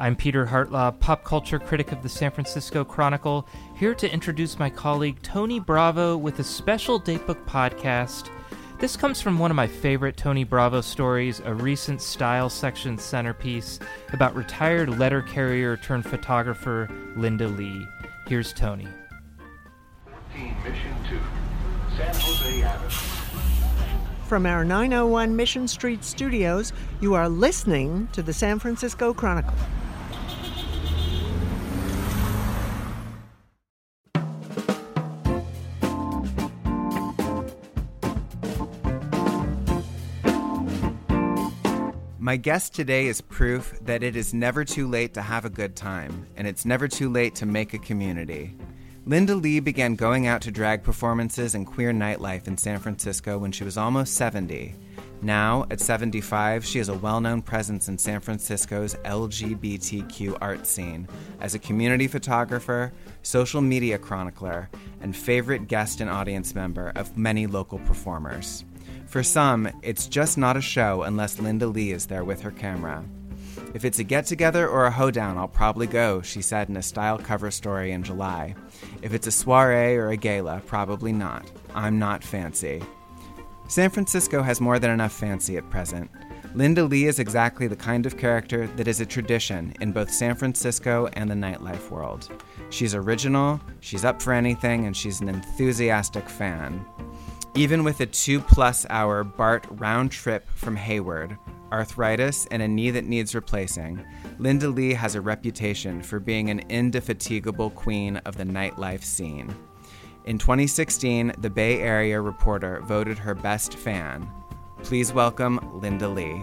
I'm Peter Hartlaub, pop culture critic of the San Francisco Chronicle, here to introduce my colleague Tony Bravo with a special Datebook podcast. This comes from one of my favorite Tony Bravo stories, a recent style section centerpiece about retired letter carrier turned photographer Linda Lee. Here's Tony. 14 Mission 2, San Jose Avenue. From our 901 Mission Street studios, you are listening to the San Francisco Chronicle. My guest today is proof that it is never too late to have a good time, and it's never too late to make a community. Linda Lee began going out to drag performances and queer nightlife in San Francisco when she was almost 70. Now, at 75, she is a well known presence in San Francisco's LGBTQ art scene as a community photographer, social media chronicler, and favorite guest and audience member of many local performers. For some, it's just not a show unless Linda Lee is there with her camera. If it's a get together or a hoedown, I'll probably go, she said in a style cover story in July. If it's a soiree or a gala, probably not. I'm not fancy. San Francisco has more than enough fancy at present. Linda Lee is exactly the kind of character that is a tradition in both San Francisco and the nightlife world. She's original, she's up for anything, and she's an enthusiastic fan. Even with a two plus hour BART round trip from Hayward, arthritis, and a knee that needs replacing, Linda Lee has a reputation for being an indefatigable queen of the nightlife scene. In 2016, the Bay Area Reporter voted her best fan. Please welcome Linda Lee.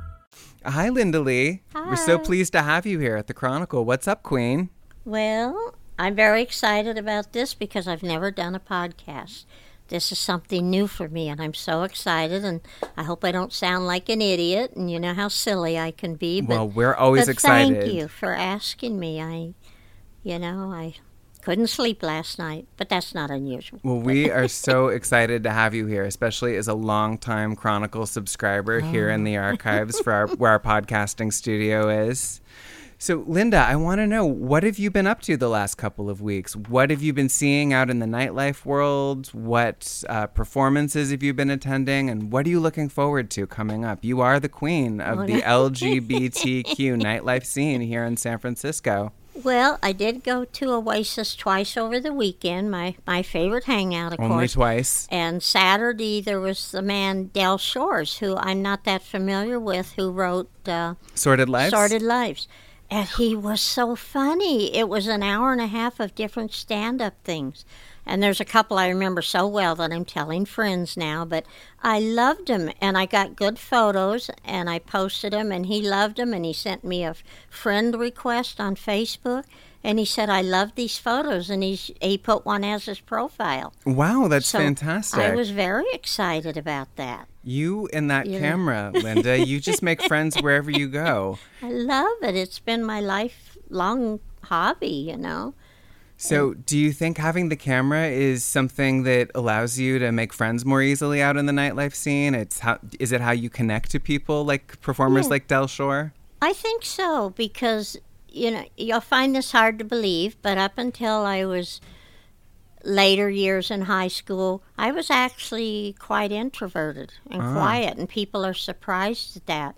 Hi, Linda Lee. Hi. We're so pleased to have you here at the Chronicle. What's up, Queen? Well, I'm very excited about this because I've never done a podcast. This is something new for me, and I'm so excited. And I hope I don't sound like an idiot. And you know how silly I can be. But, well, we're always but excited. Thank you for asking me. I, you know, I couldn't sleep last night, but that's not unusual. Well, we are so excited to have you here, especially as a longtime Chronicle subscriber here in Oh. the archives for our, where our podcasting studio is. So, Linda, I want to know what have you been up to the last couple of weeks? What have you been seeing out in the nightlife world? What uh, performances have you been attending? And what are you looking forward to coming up? You are the queen of the LGBTQ nightlife scene here in San Francisco. Well, I did go to Oasis twice over the weekend. My my favorite hangout, of Only course. twice. And Saturday there was the man Del Shores, who I'm not that familiar with, who wrote uh, Sordid Lives? Sordid Lives. And he was so funny. It was an hour and a half of different stand up things. And there's a couple I remember so well that I'm telling friends now, but I loved him and I got good photos and I posted them and he loved them and he sent me a friend request on Facebook and he said I love these photos and he's, he put one as his profile. Wow, that's So fantastic. I was very excited about that. You and that know. camera, Linda, you just make friends wherever you go. I love it. It's been my lifelong hobby, you know. So, do you think having the camera is something that allows you to make friends more easily out in the nightlife scene? It's how is it how you connect to people like performers Yeah. like Del Shore? I think so because you know you'll find this hard to believe, but up until I was later years in high school, I was actually quite introverted and Ah. quiet, and people are surprised at that.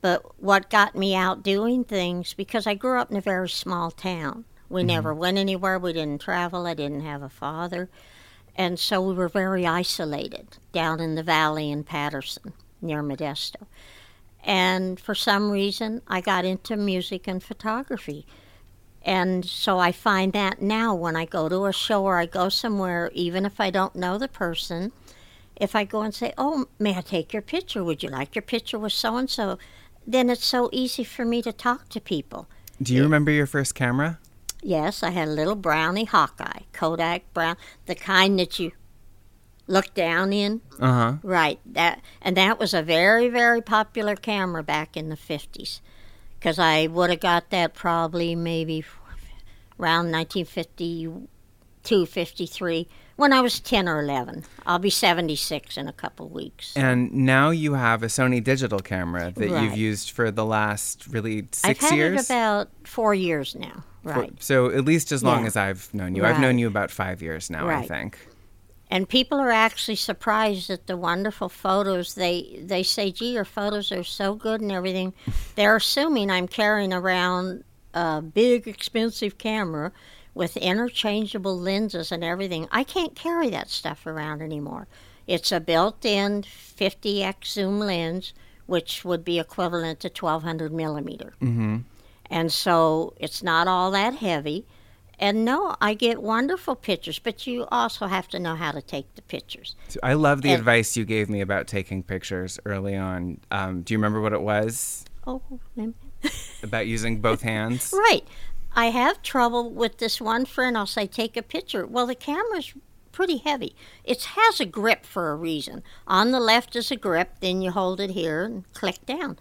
But what got me out doing things because I grew up in a very small town. We mm-hmm. never went anywhere. We didn't travel. I didn't have a father. And so we were very isolated down in the valley in Patterson near Modesto. And for some reason, I got into music and photography. And so I find that now when I go to a show or I go somewhere, even if I don't know the person, if I go and say, "Oh, may I take your picture? Would you like your picture with so and so?" Then it's so easy for me to talk to people. Do you remember your first camera? Yes, I had a little brownie Hawkeye, Kodak brown, the kind that you look down in. Uh huh. Right. That and that was a very very popular camera back in the 50s. Cuz I would have got that probably maybe around 1952, 53 when I was 10 or 11. I'll be 76 in a couple weeks. And now you have a Sony digital camera that you've used for the last really 6 I've six had years. it about 4 years now. For- so at least as long Yeah. as I've known you. I've known you about five years now, I think. and people are actually surprised at the wonderful photos. They they say gee your photos are so good and everything. They're assuming i'm carrying around a big expensive camera with interchangeable lenses and everything. I can't carry that stuff around anymore. It's a built-in 50x zoom lens which would be equivalent to 1200 millimeter. Hmm and so it's not all that heavy. And no, I get wonderful pictures, but you also have to know how to take the pictures. I love the And- advice you gave me about taking pictures early on. Um, do you remember what it was Oh, about using both hands? right. I have trouble with this one friend. I'll say, take a picture. Well, the camera's pretty heavy. It has a grip for a reason. On the left is a grip, then you hold it here and click down.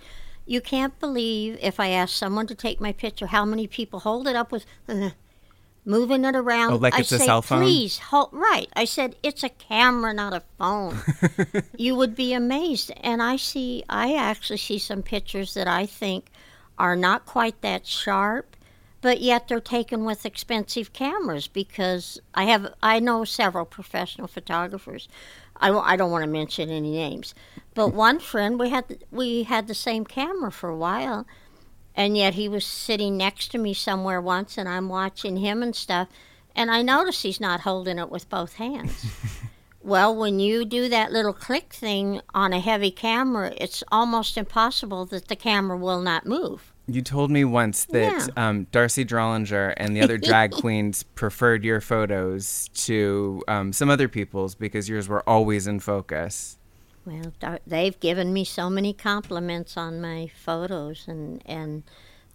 You can't believe if I ask someone to take my picture, how many people hold it up with uh, moving it around. Oh, like I it's a say, cell phone? Please hold right. I said it's a camera, not a phone. you would be amazed. And I see, I actually see some pictures that I think are not quite that sharp, but yet they're taken with expensive cameras because I have, I know several professional photographers. I, I don't want to mention any names, but one friend we had we had the same camera for a while, and yet he was sitting next to me somewhere once, and I'm watching him and stuff, and I notice he's not holding it with both hands. well, when you do that little click thing on a heavy camera, it's almost impossible that the camera will not move. You told me once that um, Darcy Drollinger and the other drag queens preferred your photos to um, some other people's because yours were always in focus. Well, dar- they've given me so many compliments on my photos, and and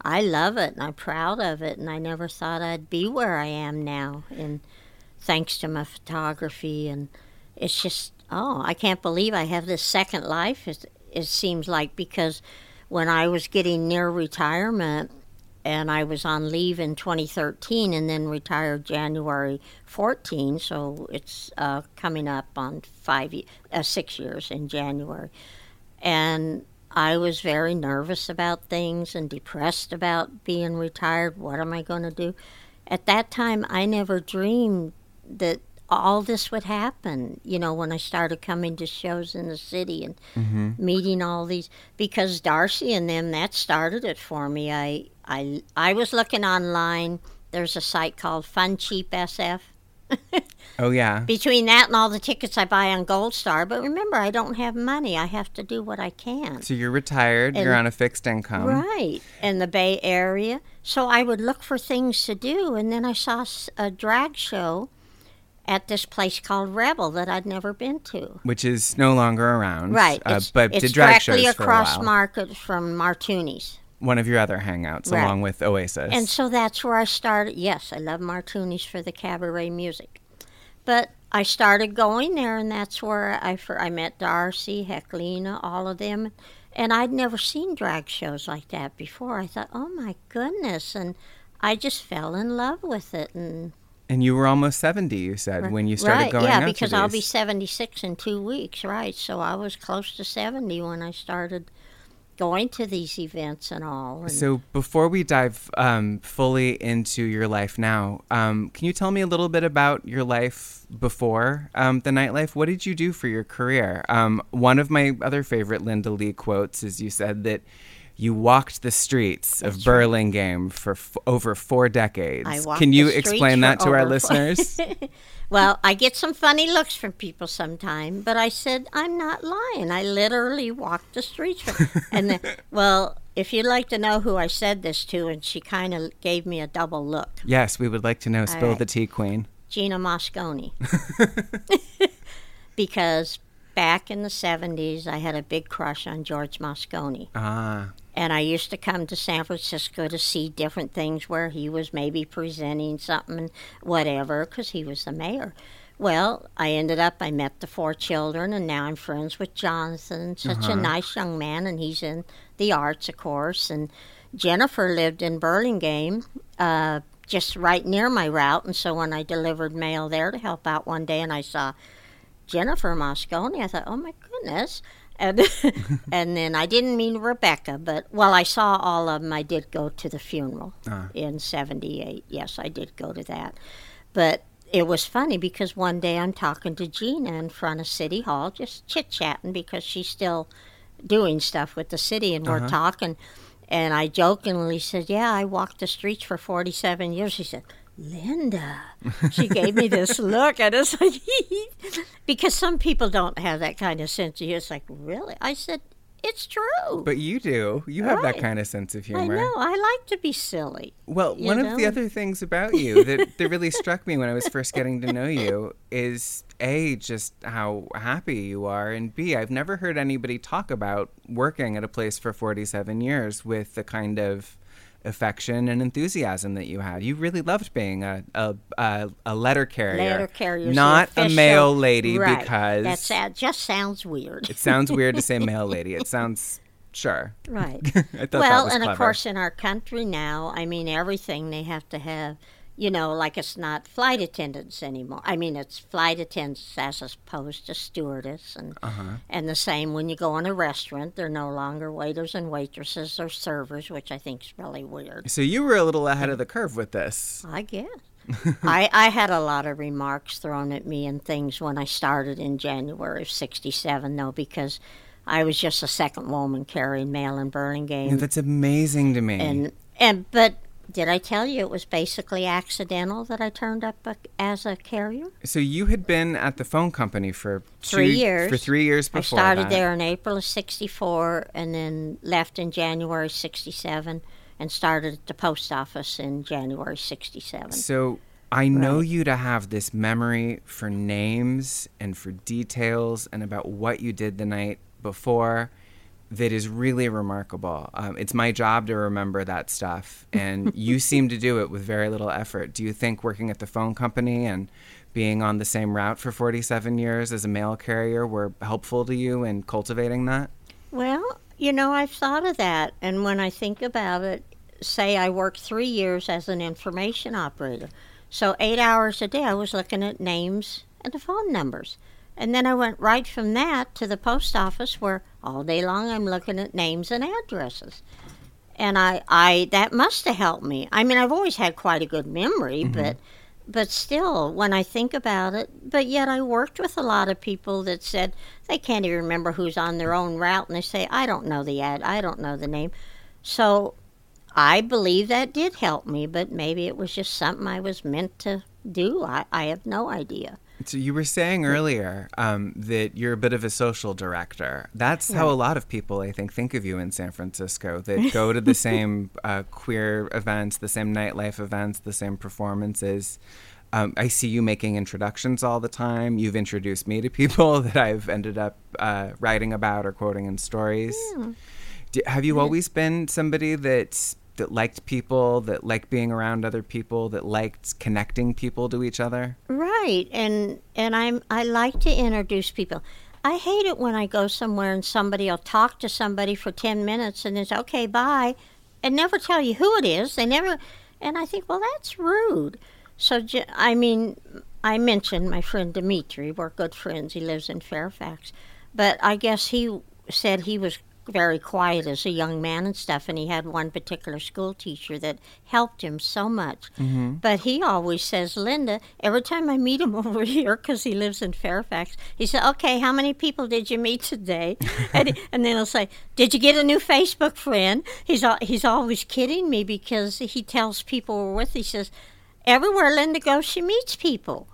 I love it, and I'm proud of it, and I never thought I'd be where I am now, and thanks to my photography, and it's just oh, I can't believe I have this second life. It, it seems like because when I was getting near retirement. And I was on leave in 2013 and then retired January 14, so it's uh, coming up on five, uh, six years in January. And I was very nervous about things and depressed about being retired. What am I going to do? At that time, I never dreamed that all this would happen. You know, when I started coming to shows in the city and mm-hmm. meeting all these, because Darcy and them that started it for me. I I I was looking online. There's a site called Fun Cheap SF. Oh, yeah. Between that and all the tickets I buy on Goldstar, but remember, I don't have money. I have to do what I can. So you're retired, you're on a fixed income. Right, in the Bay Area. So I would look for things to do, and then I saw a drag show at this place called Rebel that I'd never been to. Which is no longer around. Right, Uh, it's, but it's did drag directly shows for a across while. Market from Martuni's. One of your other hangouts, Right. along with Oasis. And so that's where I started. Yes, I love Martuni's for the cabaret music. But I started going there, and that's where I, fir- I met Darcy, Heklina, all of them. And I'd never seen drag shows like that before. I thought, oh my goodness. And I just fell in love with it. And And you were almost 70, you said, when you started right, going yeah, out to because I'll be 76 in two weeks, right? So I was close to 70 when I started going to these events and all. And So before we dive um, fully into your life now, um, can you tell me a little bit about your life before um, the nightlife? What did you do for your career? Um, one of my other favorite Linda Lee quotes is you said that you walked the streets of Burlingame for f- over four decades. I walked Can you explain that to our listeners? Well, I get some funny looks from people sometime, but I said I'm not lying. I literally walked the streets. For, and the, well, if you'd like to know who I said this to, and she kind of gave me a double look, yes, we would like to know. Spill right. the tea, Queen. Gina Moscone, because back in the 70s, I had a big crush on George Moscone. Ah, And I used to come to San Francisco to see different things where he was maybe presenting something, whatever, because he was the mayor. Well, I ended up, I met the four children, and now I'm friends with Jonathan. Such a nice young man, and he's in the arts, of course. And Jennifer lived in Burlingame, uh, just right near my route. And so when I delivered mail there to help out one day, and I saw Jennifer Moscone, I thought, oh my goodness. And, and then I didn't mean Rebecca, but well, I saw all of them. I did go to the funeral uh-huh. in 78. Yes, I did go to that. But it was funny because one day I'm talking to Gina in front of City Hall, just chit chatting because she's still doing stuff with the city, and we're uh-huh. talking. And I jokingly said, Yeah, I walked the streets for 47 years. She said, Linda. She gave me this look, and it's like, because some people don't have that kind of sense of humor. It's like, Really? I said, It's true. but you do. You have that kind of sense of humor. I know. I like to be silly. Well, one of the other things about you that, that really struck me when I was first getting to know you is A, just how happy you are, and B, I've never heard anybody talk about working at a place for 47 years with the kind of affection and enthusiasm that you had. You really loved being a, a, a, a letter carrier. Letter carriers, Not a mail lady right. because That just sounds weird. it sounds weird to say mail lady. It sounds, sure. Right. I thought that well, and clever. of course, in our country now, I mean, everything they have to have, you know, like it's not flight attendants anymore. I mean, it's flight attendants as opposed to stewardess, and Uh-huh. and the same when you go in a restaurant, they're no longer waiters and waitresses; they're servers, which I think is really weird. So you were a little ahead of the curve with this. I guess. I, I had a lot of remarks thrown at me and things when I started in January of 67, though, because I was just a second woman carrying mail in Burlingame. That's amazing to me. and and but did I tell you it was basically accidental that I turned up a, as a carrier? So you had been at the phone company for Three two- years. For three years before. I started that. there in April of '64, and then left in January '67, and started at the post office in January '67. So I know Right. you to have this memory for names and for details and about what you did the night before that is really remarkable. Um, it's my job to remember that stuff, and you seem to do it with very little effort. Do you think working at the phone company and being on the same route for 47 years as a mail carrier were helpful to you in cultivating that? Well, you know, I've thought of that. And when I think about it, say I worked three years as an information operator. So, eight hours a day, I was looking at names and the phone numbers. And then I went right from that to the post office where all day long I'm looking at names and addresses. And I, I that must have helped me. I mean, I've always had quite a good memory, mm-hmm. but but still, when I think about it, but yet I worked with a lot of people that said they can't even remember who's on their own route, and they say, I don't know the ad, I don't know the name. So I believe that did help me, but maybe it was just something I was meant to do. I, I have no idea. So you were saying earlier um, that you're a bit of a social director. That's how a lot of people, I think, think of you in San Francisco. That go to the same uh, queer events, the same nightlife events, the same performances. Um, I see you making introductions all the time. You've introduced me to people that I've ended up uh, writing about or quoting in stories. D have you always been somebody that that liked people, that liked being around other people, that liked connecting people to each other? Right, and and I'm I like to introduce people. I hate it when I go somewhere and somebody will talk to somebody for ten minutes and say, "Okay, bye," and never tell you who it is. They never, and I think, well, that's rude. So I mean, I mentioned my friend Dimitri. We're good friends. He lives in Fairfax, but I guess he said he was very quiet as a young man and stuff, and he had one particular school teacher that helped him so much. Mm-hmm. But he always says, Linda, every time I meet him over here, because he lives in Fairfax, he said, Okay, how many people did you meet today? and, and then he'll say, Did you get a new Facebook friend? He's, al- he's always kidding me because he tells people we're with, he says, Everywhere Linda goes, she meets people.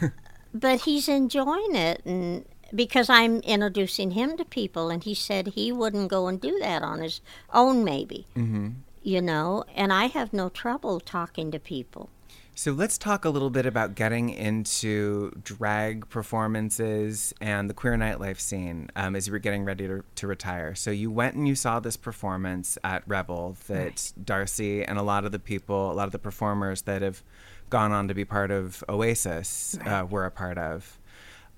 but he's enjoying it and because I'm introducing him to people and he said he wouldn't go and do that on his own maybe. Mm-hmm. You know, and I have no trouble talking to people. So let's talk a little bit about getting into drag performances and the queer nightlife scene um, as you were getting ready to, to retire. So you went and you saw this performance at Rebel that Darcy and a lot of the people, a lot of the performers that have gone on to be part of Oasis uh, were a part of.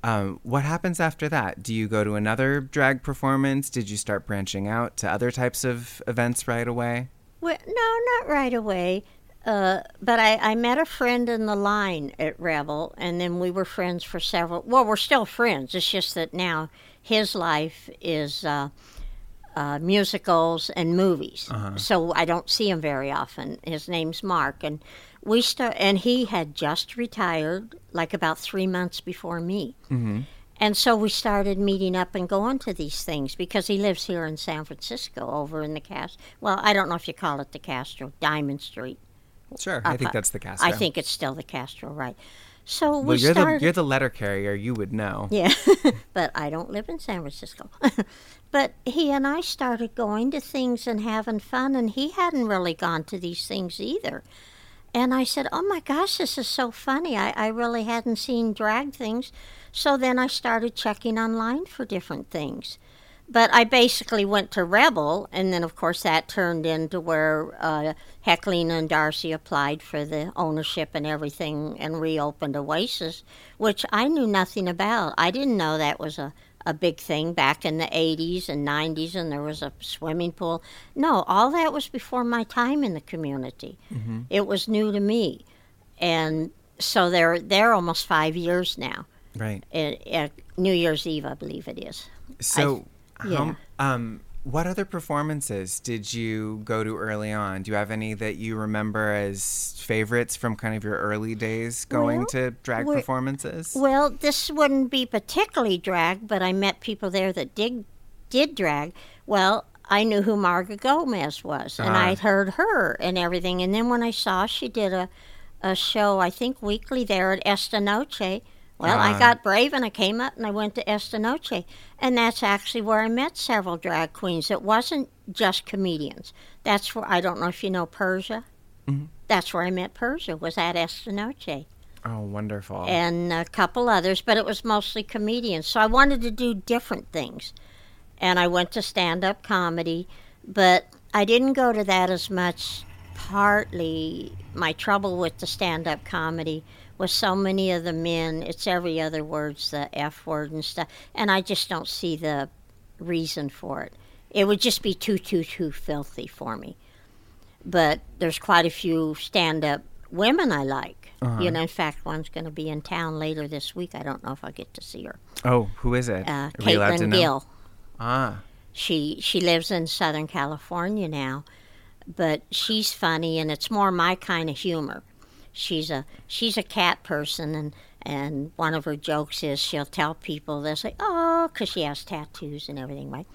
Um, what happens after that? Do you go to another drag performance? Did you start branching out to other types of events right away? Well, no, not right away. Uh, but I, I met a friend in the line at Rebel, and then we were friends for several. Well, we're still friends. It's just that now his life is uh, uh, musicals and movies, so I don't see him very often. His name's Mark, and we start. And he had just retired, like about three months before me. Mm-hmm. And so we started meeting up and going to these things because he lives here in San Francisco, over in the Castro. Well, I don't know if you call it the Castro, Diamond Street. Sure, I think that's the Castro. I think it's still the Castro, right? So we Well, you're started. the you're the letter carrier. You would know. yeah, but I don't live in San Francisco. but he and I started going to things and having fun, and he hadn't really gone to these things either. And I said, Oh my gosh, this is so funny. I, I really hadn't seen drag things. So then I started checking online for different things. But I basically went to Rebel, and then of course that turned into where uh, Heklina and Darcy applied for the ownership and everything and reopened Oasis, which I knew nothing about. I didn't know that was a, a big thing back in the 80s and 90s, and there was a swimming pool. No, all that was before my time in the community. Mm-hmm. It was new to me. And so they're, they're almost five years now. Right. At, at New Year's Eve, I believe it is. So, yeah. how, um, what other performances did you go to early on? Do you have any that you remember as favorites from kind of your early days going Well, to drag performances? Well, this wouldn't be particularly drag, but I met people there that did did drag. Well, I knew who Marga Gomez was, and Ah. I'd heard her and everything. And then when I saw she did a a show, I think weekly there at Esta Noche. Well, Ah. I got brave and I came up and I went to Esta Noche, and that's actually where I met several drag queens. It wasn't just comedians. That's where I don't know if you know Persia. Mm-hmm. That's where I met Persia. Was at Esta Noche oh, wonderful. and a couple others, but it was mostly comedians. So I wanted to do different things. And I went to stand up comedy, but I didn't go to that as much. Partly my trouble with the stand up comedy was so many of the men, it's every other word's the F word and stuff, and I just don't see the reason for it. It would just be too, too, too filthy for me but there's quite a few stand-up women I like. You know, in fact, one's going to be in town later this week. I don't know if I get to see her. oh, who is it? Uh, Are we allowed to Caitlin? Gill. Ah, She she lives in Southern California now, but she's funny and it's more my kind of humor. She's a she's a cat person and and one of her jokes is she'll tell people they'll say oh because she has tattoos and everything right,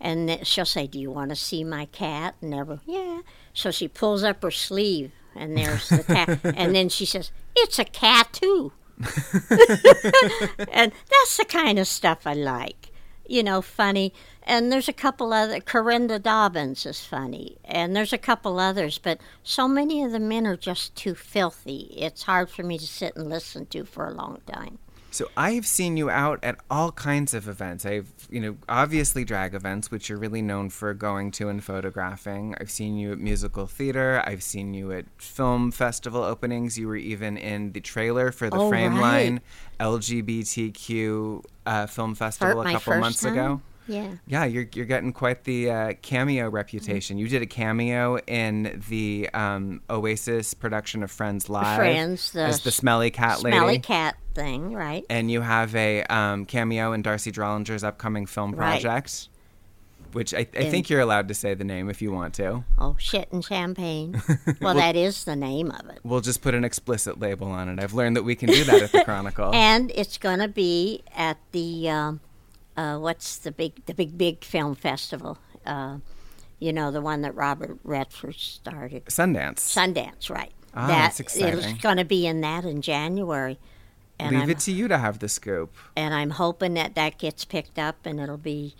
and then she'll say do you want to see my cat and everyone yeah. So she pulls up her sleeve and there's the cat and then she says it's a cat too. and that's the kind of stuff I like. You know, funny. And there's a couple other. Karinda Dobbins is funny, and there's a couple others. But so many of the men are just too filthy. It's hard for me to sit and listen to for a long time. So I've seen you out at all kinds of events. I've, you know, obviously drag events, which you're really known for going to and photographing. I've seen you at musical theater. I've seen you at film festival openings. You were even in the trailer for the Oh, Frame right. Line LGBTQ uh, film festival a couple months time? ago. Yeah. Yeah, you're you're getting quite the uh, cameo reputation. You did a cameo in the um, Oasis production of Friends Live Friends, the as the smelly cat lady. Smelly cat thing, right? And you have a um, cameo in Darcy Drollinger's upcoming film Right. project, which I, I In- think you're allowed to say the name if you want to. Oh, shit and champagne. well, that is the name of it. We'll just put an explicit label on it. I've learned that we can do that at the Chronicle. And it's going to be at the um, uh, what's the big the big big film festival? Uh, you know, the one that Robert Redford started. Sundance. Sundance, right? Ah, that that's exciting. It's going to be in that in January, and Leave I'm it to you to have the scoop. and I'm hoping that that gets picked up and it'll be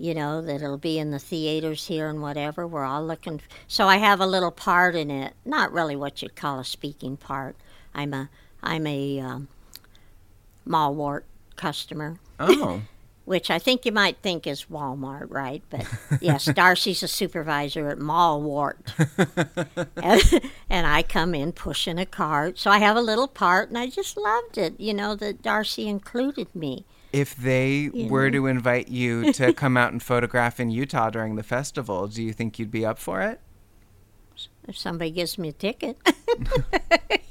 you know, that it'll be in the theaters here and whatever. We're all looking. So I have a little part in it. Not really what you'd call a speaking part. I'm a I'm a um, Malwart customer, Oh, which I think you might think is Walmart, right? But yes, Darcy's a supervisor at Malwart, and, and I come in pushing a cart. So I have a little part, and I just loved it. You know that Darcy included me. if they were to invite you to come out and photograph in Utah during the festival, do you think you'd be up for it? if somebody gives me a ticket.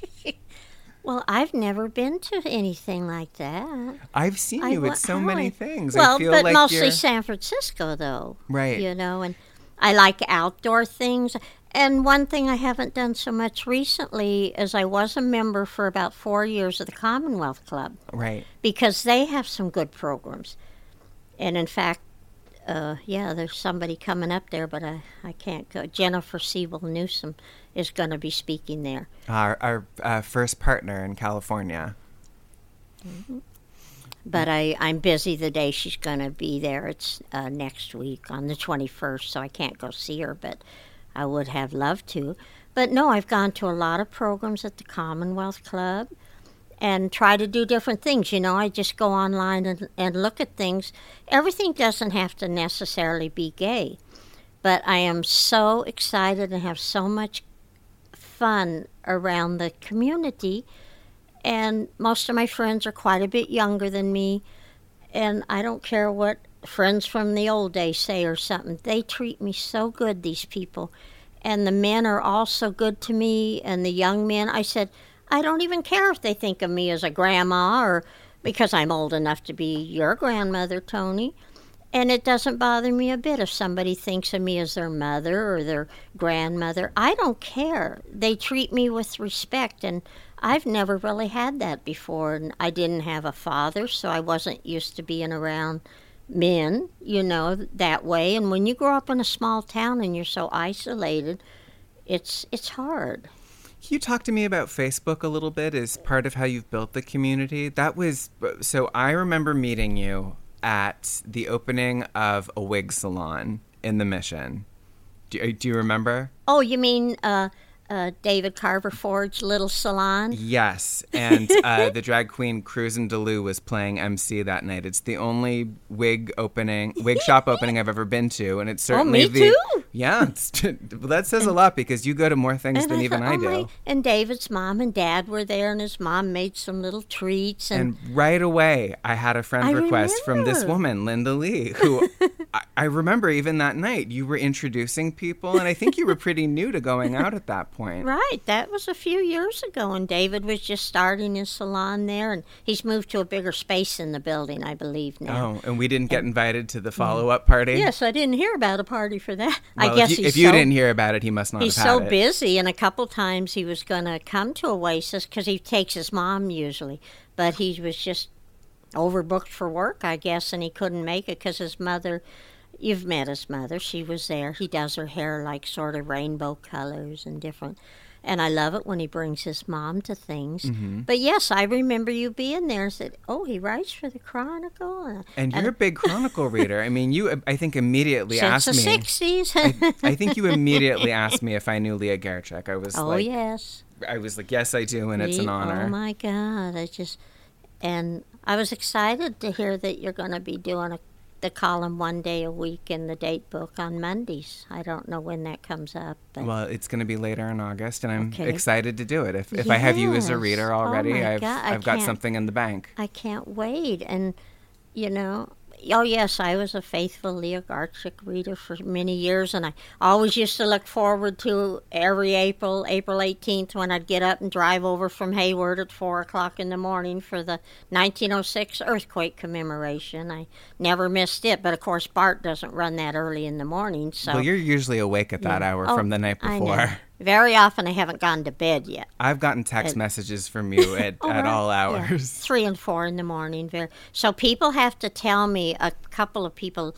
well, I've never been to anything like that. I've seen I you at so many I- things. Well, but like mostly you're... San Francisco, though. Right. You know, and I like outdoor things. And one thing I haven't done so much recently is I was a member for about four years of the Commonwealth Club Right. because they have some good programs. And in fact, uh, yeah, there's somebody coming up there, but I, I can't go. Jennifer Siebel Newsom is going to be speaking there. Our, our uh, first partner in California. But I, I'm busy the day she's going to be there. It's uh, next week on the 21st, so I can't go see her, but I would have loved to. But no, I've gone to a lot of programs at the Commonwealth Club and try to do different things. You know, I just go online and, and look at things. Everything doesn't have to necessarily be gay, but I am so excited and have so much fun around the community and most of my friends are quite a bit younger than me and i don't care what friends from the old days say or something they treat me so good these people and the men are all so good to me and the young men i said i don't even care if they think of me as a grandma or because i'm old enough to be your grandmother tony and it doesn't bother me a bit if somebody thinks of me as their mother or their grandmother. I don't care. They treat me with respect, and I've never really had that before. And I didn't have a father, so I wasn't used to being around men, you know, that way. And when you grow up in a small town and you're so isolated, it's it's hard. Can you talk to me about Facebook a little bit as part of how you've built the community? That was so I remember meeting you at the opening of a wig salon in the Mission. Do, do you remember? Oh, you mean uh, uh, David Carver Ford's little salon? Yes, and uh, the drag queen Cruzin D'Loo was playing MC that night. It's the only wig opening, wig shop opening I've ever been to, and it's certainly me the too. Yeah. It's, well, that says a lot because you go to more things And than even thought, I oh do. my- and David's mom and dad were there, and his mom made some little treats. And, And right away, I had a friend I request from this woman, Linda Lee, who I, I remember even that night you were introducing people, and I think you were pretty new to going out at that point. right, that was a few years ago, and David was just starting his salon there, and he's moved to a bigger space in the building, I believe now. Oh, and we didn't get invited to the follow up party. Yes, I didn't hear about a party for that. Well, I guess if you, if you so didn't hear about it, he must not He's have so it. busy, and a couple times he was going to come to Oasis because he takes his mom usually, but he was just overbooked for work, I guess, and he couldn't make it because his mother. You've met his mother. She was there. He does her hair like sort of rainbow colors and different. And I love it when he brings his mom to things. Mm-hmm. But yes, I remember you being there and said, Oh, he writes for the Chronicle. And you're a big Chronicle reader. I mean, you, I think, immediately since asked the me. 60s. I think you immediately asked me if I knew Leah Garchik. I was oh, like, yes. I was like, yes, I do, and it's an honor. Oh my God! I just and I was excited to hear that you're going to be doing a, the column one day a week in the date book on Mondays. I don't know when that comes up, but Well, it's going to be later in August, and I'm Okay. excited to do it. If, if I have you as a reader Oh already, my I've I've got something in the bank. I can't wait. And you know, oh yes, I was a faithful Garchik reader for many years, and I always used to look forward to every April, April 18th, when I'd get up and drive over from Hayward at four o'clock in the morning for the 1906 earthquake commemoration. I never missed it, but of course Bart doesn't run that early in the morning, so. Well, you're usually awake at that hour Oh, from the night before. Very often I haven't gone to bed yet. I've gotten text And- messages from you at, Oh, at right. all Yeah, hours. three and four in the morning. Very. So people have to tell me. A couple of people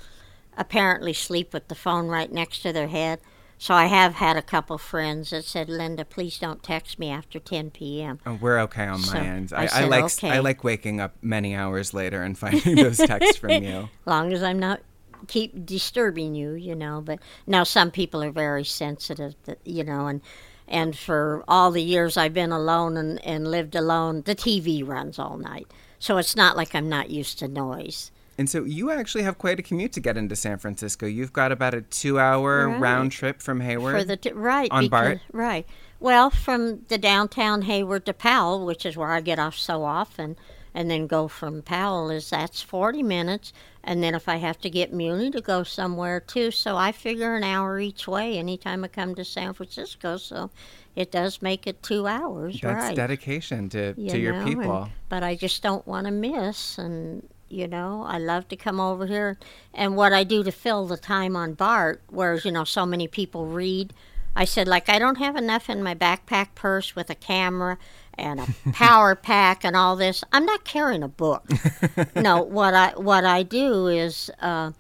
apparently sleep with the phone right next to their head. So I have had a couple friends that said, "Linda, please don't text me after 10 p.m." Oh, we're okay on my end. I I, I like okay. I like waking up many hours later and finding those texts from you. As long as I'm not keep disturbing you, you know. But now some people are very sensitive, that, you know, and and for all the years I've been alone and, and lived alone, the TV runs all night. So it's not like I'm not used to noise. And so you actually have quite a commute to get into San Francisco. You've got about a two-hour Right. round trip from Hayward. For the t- right on because, BART? right. Well, from the downtown Hayward to Powell, which is where I get off so often, and then go from Powell is that's forty minutes, and then if I have to get Muni to go somewhere too, so I figure an hour each way anytime I come to San Francisco. So it does make it two hours, That's right? dedication to, you to your know, people. and- but I just don't want to miss. And, you know, I love to come over here. And what I do to fill the time on BART, whereas, you know, so many people read, I said, like, I don't have enough in my backpack purse with a camera and a power pack and all this. I'm not carrying a book. no, what I what I do is uh,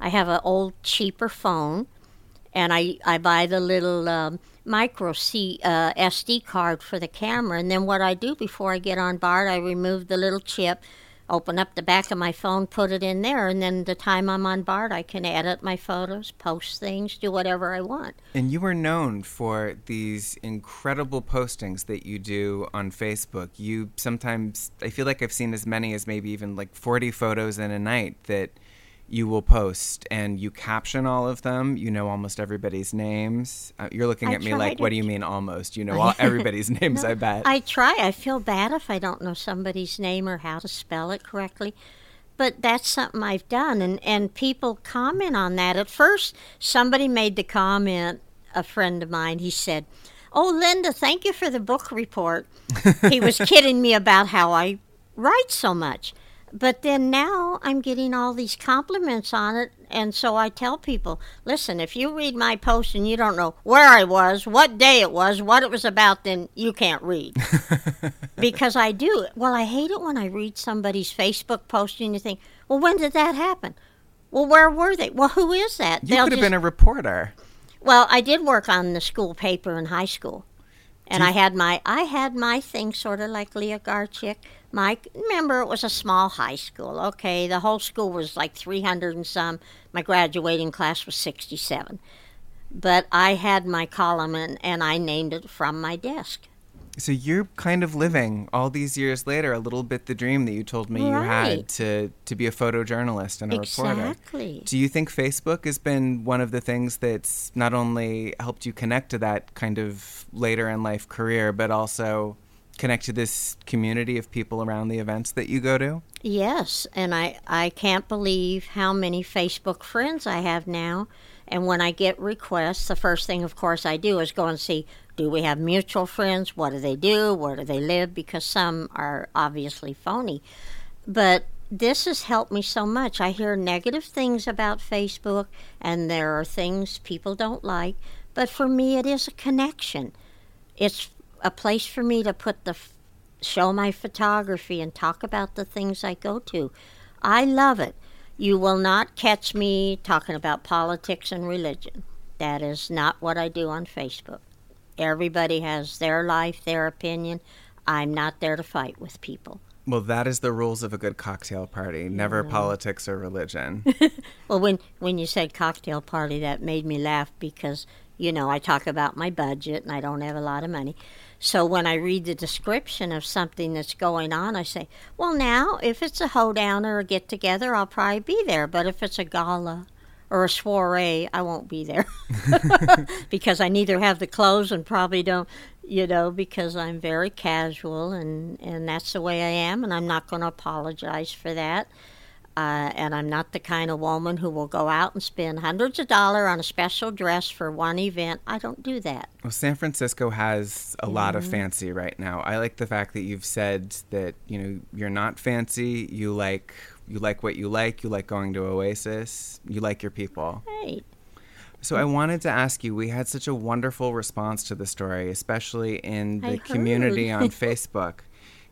I have an old cheaper phone and I, I buy the little um, micro C, uh, SD card for the camera. And then what I do before I get on BART, I remove the little chip, open up the back of my phone, put it in there, and then the time I'm on BART, I can edit my photos, post things, do whatever I want. And you are known for these incredible postings that you do on Facebook. You sometimes, I feel like I've seen as many as maybe even like 40 photos in a night that you will post and you caption all of them. You know almost everybody's names. Uh, you're looking I at me like, what do you mean almost? You know all, everybody's names, I bet. I try. I feel bad if I don't know somebody's name or how to spell it correctly. But that's something I've done, and, and people comment on that. At first, somebody made the comment, a friend of mine, he said, Oh, Linda, thank you for the book report. he was kidding me about how I write so much. But then now I'm getting all these compliments on it. And so I tell people listen, if you read my post and you don't know where I was, what day it was, what it was about, then you can't read. because I do. Well, I hate it when I read somebody's Facebook post and you think, well, when did that happen? Well, where were they? Well, who is that? you They'll could have just- been a reporter. well, I did work on the school paper in high school, and I had my I had my thing sort of like Leah Garchik. My remember it was a small high school. Okay, the whole school was like three hundred and some. My graduating class was sixty seven, but I had my column and, and I named it from my desk. So you're kind of living all these years later a little bit the dream that you told me you had to to be a photojournalist and a reporter. Exactly. Do you think Facebook has been one of the things that's not only helped you connect to that kind of later in life career, but also connect to this community of people around the events that you go to? Yes, and I, I can't believe how many Facebook friends I have now. And when I get requests, the first thing, of course, I do is go and see do we have mutual friends? What do they do? Where do they live? Because some are obviously phony. But this has helped me so much. I hear negative things about Facebook, and there are things people don't like. But for me, it is a connection. It's a place for me to put the show my photography and talk about the things I go to. I love it. You will not catch me talking about politics and religion. That is not what I do on Facebook. Everybody has their life, their opinion. I'm not there to fight with people. Well, that is the rules of a good cocktail party. Never politics or religion. Well, when when you said cocktail party, that made me laugh because you know I talk about my budget and I don't have a lot of money. So when I read the description of something that's going on, I say, well, now if it's a hoedown or a get together, I'll probably be there. But if it's a gala or a soiree, I won't be there because I neither have the clothes and probably don't, you know, because I'm very casual and and that's the way I am, and I'm not going to apologize for that. Uh, and I'm not the kind of woman who will go out and spend hundreds of dollars on a special dress for one event. I don't do that. Well, San Francisco has a lot of fancy right now. I like the fact that you've said that you know you're not fancy. You like you like what you like. You like going to Oasis. You like your people. Right. So I wanted to ask you. We had such a wonderful response to the story, especially in the community on Facebook.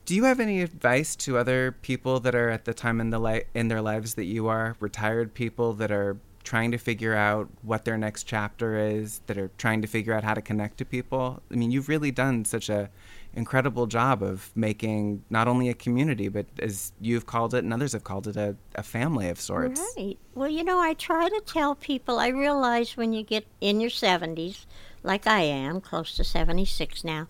Do you have any advice to other people that are at the time in the li- in their lives that you are, retired people that are trying to figure out what their next chapter is, that are trying to figure out how to connect to people? I mean, you've really done such a incredible job of making not only a community, but as you've called it and others have called it, a, a family of sorts. Right. Well, you know, I try to tell people, I realize when you get in your 70s, like I am, close to 76 now,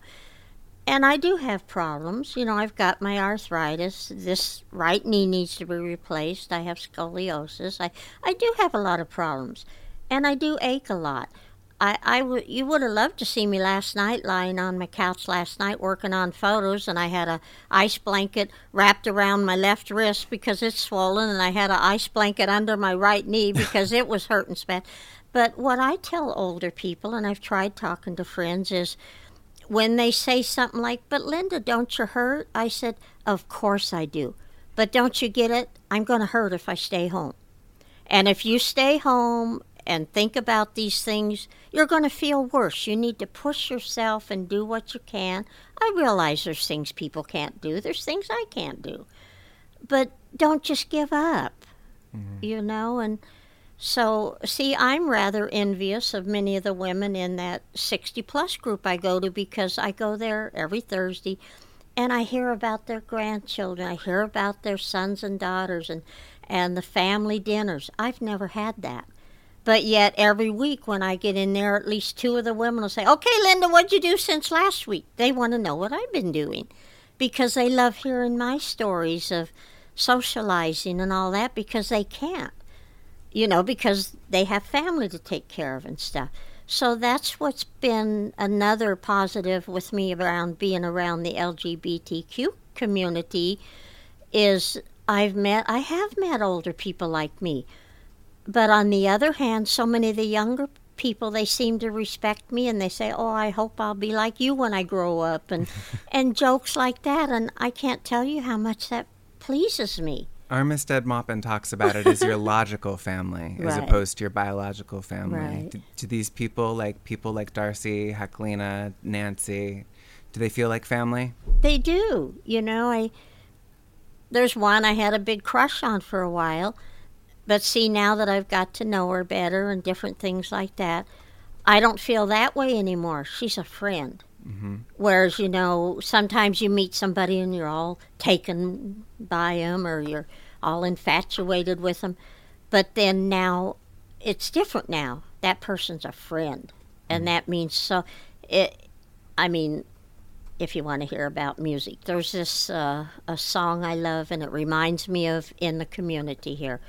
and I do have problems. You know, I've got my arthritis. This right knee needs to be replaced. I have scoliosis. I, I do have a lot of problems, and I do ache a lot. I, I w- you would have loved to see me last night lying on my couch last night working on photos and I had a ice blanket wrapped around my left wrist because it's swollen and I had an ice blanket under my right knee because it was hurting bad. But what I tell older people and I've tried talking to friends is when they say something like, "But Linda, don't you hurt?" I said, "Of course I do. But don't you get it? I'm going to hurt if I stay home." And if you stay home and think about these things, you're going to feel worse. You need to push yourself and do what you can. I realize there's things people can't do, there's things I can't do. But don't just give up, mm-hmm. you know? And so, see, I'm rather envious of many of the women in that 60 plus group I go to because I go there every Thursday and I hear about their grandchildren. I hear about their sons and daughters and, and the family dinners. I've never had that. But yet, every week when I get in there, at least two of the women will say, Okay, Linda, what'd you do since last week? They want to know what I've been doing because they love hearing my stories of socializing and all that because they can't, you know, because they have family to take care of and stuff. So that's what's been another positive with me around being around the LGBTQ community is I've met I have met older people like me. But on the other hand, so many of the younger people they seem to respect me and they say, "Oh, I hope I'll be like you when I grow up." And and jokes like that and I can't tell you how much that pleases me. Armistead Maupin talks about it as your logical family as opposed to your biological family. Right. Do, do these people, like people like D'Arcy, Heklina, Nancy, do they feel like family? They do. You know, I there's one I had a big crush on for a while, but see now that I've got to know her better and different things like that, I don't feel that way anymore. She's a friend. Whereas, you know, sometimes you meet somebody and you're all taken by them or you're all infatuated with them. But then now it's different now. That person's a friend. And that means so. It, I mean, if you want to hear about music, there's this uh, a song I love, and it reminds me of in the community here.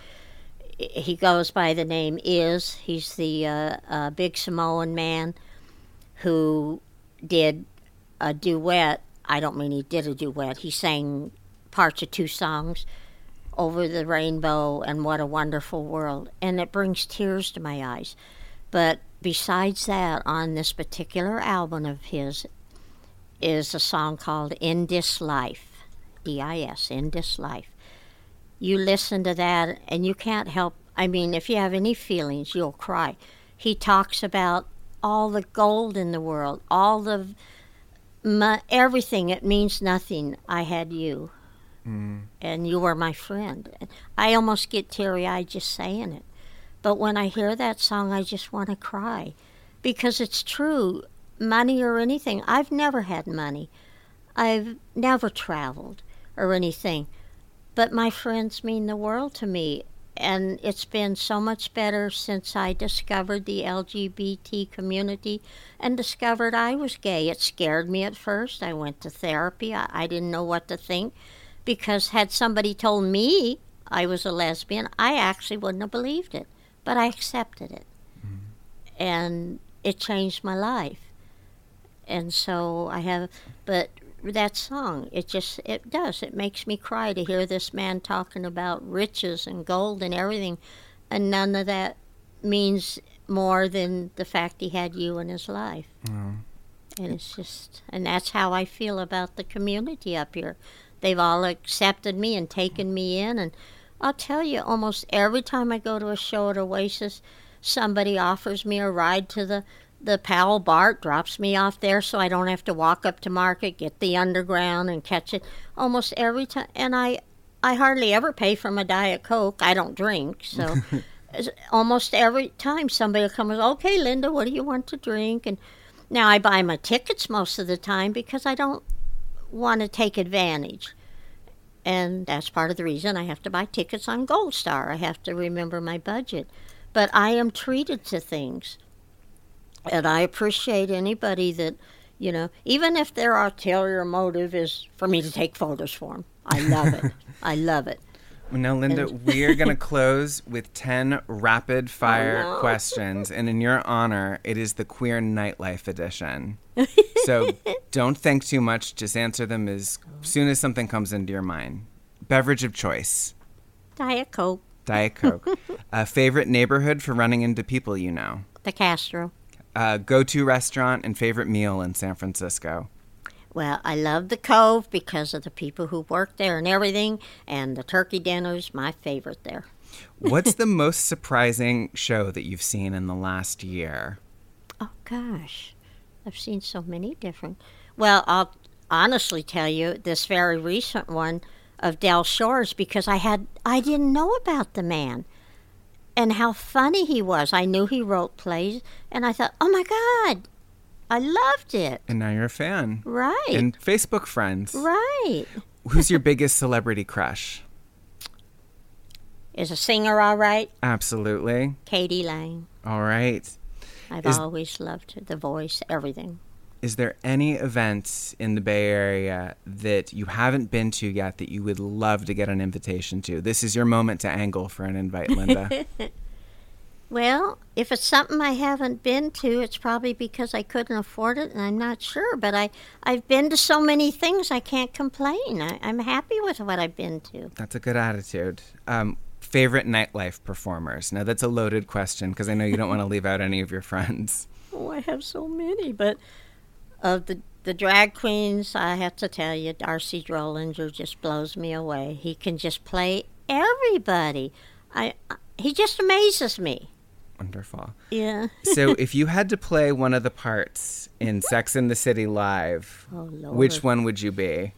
He goes by the name Is. He's the uh, uh, big Samoan man who did a duet. I don't mean he did a duet. He sang parts of two songs, "Over the Rainbow" and "What a Wonderful World," and it brings tears to my eyes. But besides that, on this particular album of his, is a song called In This Life, D I S, In This Life. You listen to that and you can't help, I mean, if you have any feelings, you'll cry. He talks about all the gold in the world, all the, mo- everything. It means nothing. I had you. Mm. And you were my friend. I almost get teary eyed just saying it. But when I hear that song, I just want to cry because it's true. Money or anything. I've never had money. I've never traveled or anything. But my friends mean the world to me. And it's been so much better since I discovered the LGBT community and discovered I was gay. It scared me at first. I went to therapy. I, I didn't know what to think because had somebody told me I was a lesbian, I actually wouldn't have believed it. But I accepted it. Mm-hmm. And it changed my life. And so I have, but that song, it just, it does. It makes me cry to hear this man talking about riches and gold and everything. And none of that means more than the fact he had you in his life. And it's just, and that's how I feel about the community up here. They've all accepted me and taken me in. And I'll tell you, almost every time I go to a show at Oasis, somebody offers me a ride to the, the Powell BART, drops me off there so I don't have to walk up to Market, get the underground, and catch it. Almost every time. And I, I hardly ever pay for my Diet Coke. I don't drink. So almost every time somebody will come and okay, Linda, what do you want to drink? And now I buy my tickets most of the time because I don't want to take advantage. And that's part of the reason I have to buy tickets on Goldstar. I have to remember my budget. But I am treated to things. And I appreciate anybody that, you know, even if their ulterior motive is for me to take photos for them. I love it. I love it. Well, now, Linda, we're going to close with 10 rapid fire Oh, no. questions. And in your honor, it is the Queer Nightlife edition. so don't think too much. Just answer them as soon as something comes into your mind. Beverage of choice Diet Coke, Diet Coke. A favorite neighborhood for running into people you know. the Castro. Uh, Go to restaurant and favorite meal in San Francisco. Well, I love the Cove because of the people who work there and everything, and the turkey dinner's my favorite there. What's the most surprising show that you've seen in the last year? Oh gosh, I've seen so many different. Well, I'll honestly tell you this very recent one of Del Shores because I had I didn't know about the man and how funny he was. I knew he wrote plays, and I thought, oh my God, I loved it. And now you're a fan. Right, And Facebook friends. right. Who's your biggest celebrity crush? Is a singer all right? Absolutely. k.d. lang. All right. I've Is- always loved her, the voice, everything. Is there any event in the Bay Area that you haven't been to yet that you would love to get an invitation to? This is your moment to angle for an invite, Linda. Well, if it's something I haven't been to, it's probably because I couldn't afford it, and I'm not sure. But I, I've been to so many things, I can't complain. I, I'm happy with what I've been to. That's a good attitude. Um, favorite nightlife performers? Now, that's a loaded question because I know you don't want to leave out any of your friends. Oh, I have so many. But of the the drag queens, I have to tell you, D'Arcy Drollinger just blows me away. He can just play everybody. I, I he just amazes me. Wonderful. Yeah. So, if you had to play one of the parts in Sex in the City Live, Oh which one would you be?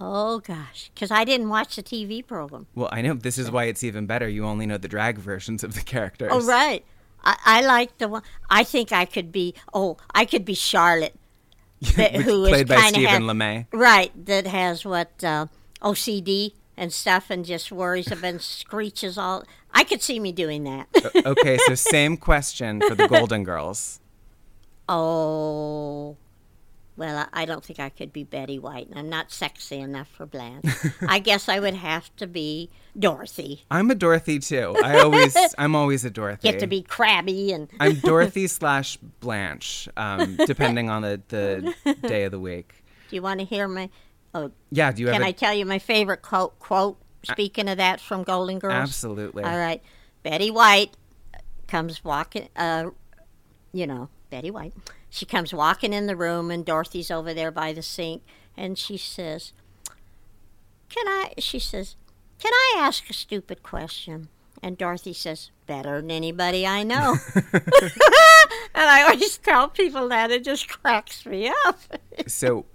Oh gosh, because I didn't watch the TV program. Well, I know this is why it's even better. You only know the drag versions of the characters. Oh right. I, I like the one. I think I could be. Oh, I could be Charlotte, that- who is played by Stephen LeMay. Right, that has what uh, OCD and stuff, and just worries about and screeches all. I could see me doing that. okay, so same question for the Golden Girls. oh, well, I, I don't think I could be Betty White, and I'm not sexy enough for Blanche. I guess I would have to be Dorothy. I'm a Dorothy too. I always, I'm always a Dorothy. You Get to be crabby and I'm Dorothy slash Blanche, um, depending on the, the day of the week. Do you want to hear my? Oh, Yeah, do you have can a- I tell you my favorite quote? Quote. Speaking of that, from Golden Girls. Absolutely. All right. Betty White comes walking. Uh, you know, Betty White. She comes walking in the room, and Dorothy's over there by the sink, and she says, "Can I?" She says, "Can I ask a stupid question?" And Dorothy says, "Better than anybody I know." and I always tell people that it just cracks me up. So,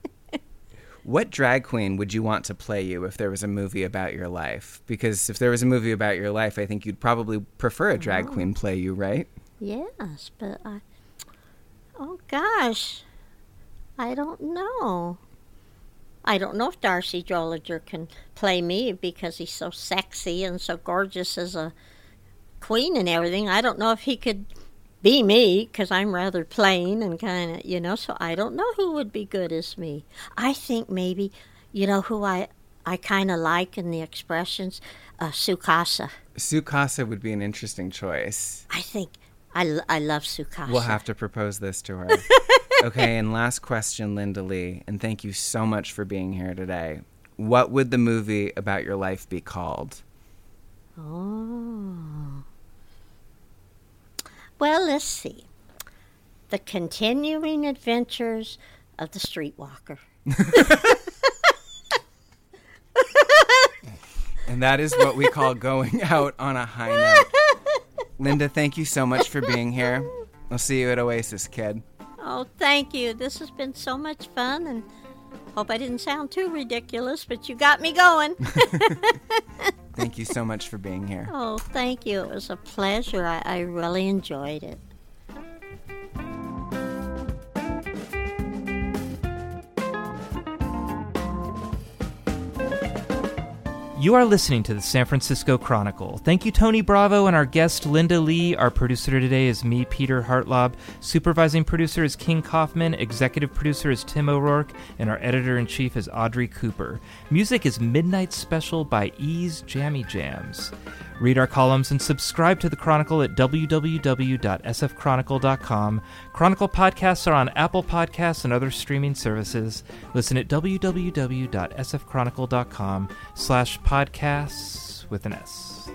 what drag queen would you want to play you if there was a movie about your life? Because if there was a movie about your life, I think you'd probably prefer a drag oh. queen play you, right? Yes, but I. Oh gosh, I don't know. I don't know if D'Arcy Drollinger can play me because he's so sexy and so gorgeous as a queen and everything. I don't know if he could be me because I'm rather plain and kind of, you know. So I don't know who would be good as me. I think maybe, you know, who I I kind of like in the expressions, uh, Sue Casa. Sukasa would be an interesting choice. I think I, l- I love Sue Casa. We'll have to propose this to her. okay, and last question, Linda Lee, and thank you so much for being here today. What would the movie about your life be called? Oh. Well, let's see. The continuing adventures of the streetwalker. And that is what we call going out on a high note. Linda, thank you so much for being here. I'll see you at Oasis, kid. Oh, thank you. This has been so much fun and hope I didn't sound too ridiculous, but you got me going. Thank you so much for being here. oh, thank you. It was a pleasure. I, I really enjoyed it. You are listening to the San Francisco Chronicle. Thank you, Tony Bravo, and our guest, Linda Lee. Our producer today is me, Peter Hartlaub. Supervising producer is King Kaufman. Executive producer is Tim O'Rourke. And our editor in chief is Audrey Cooper. Music is Midnight Special by Ease Jammy Jams. Read our columns and subscribe to the Chronicle at www.sfchronicle.com. Chronicle podcasts are on Apple Podcasts and other streaming services. Listen at www.sfchronicle.com slash podcasts with an S.